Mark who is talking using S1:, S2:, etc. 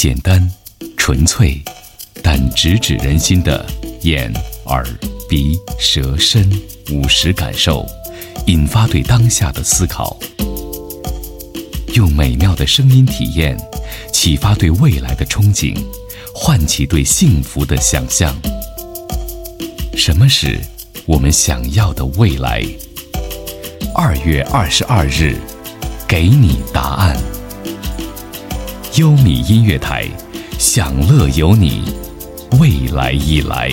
S1: 简单、纯粹，但直指人心的眼、耳、鼻、舌、身五十感受，引发对当下的思考。用美妙的声音体验，启发对未来的憧憬，唤起对幸福的想象。什么是我们想要的未来？二月二十二日，给你答案。优米音乐台，享乐有你，未来已来。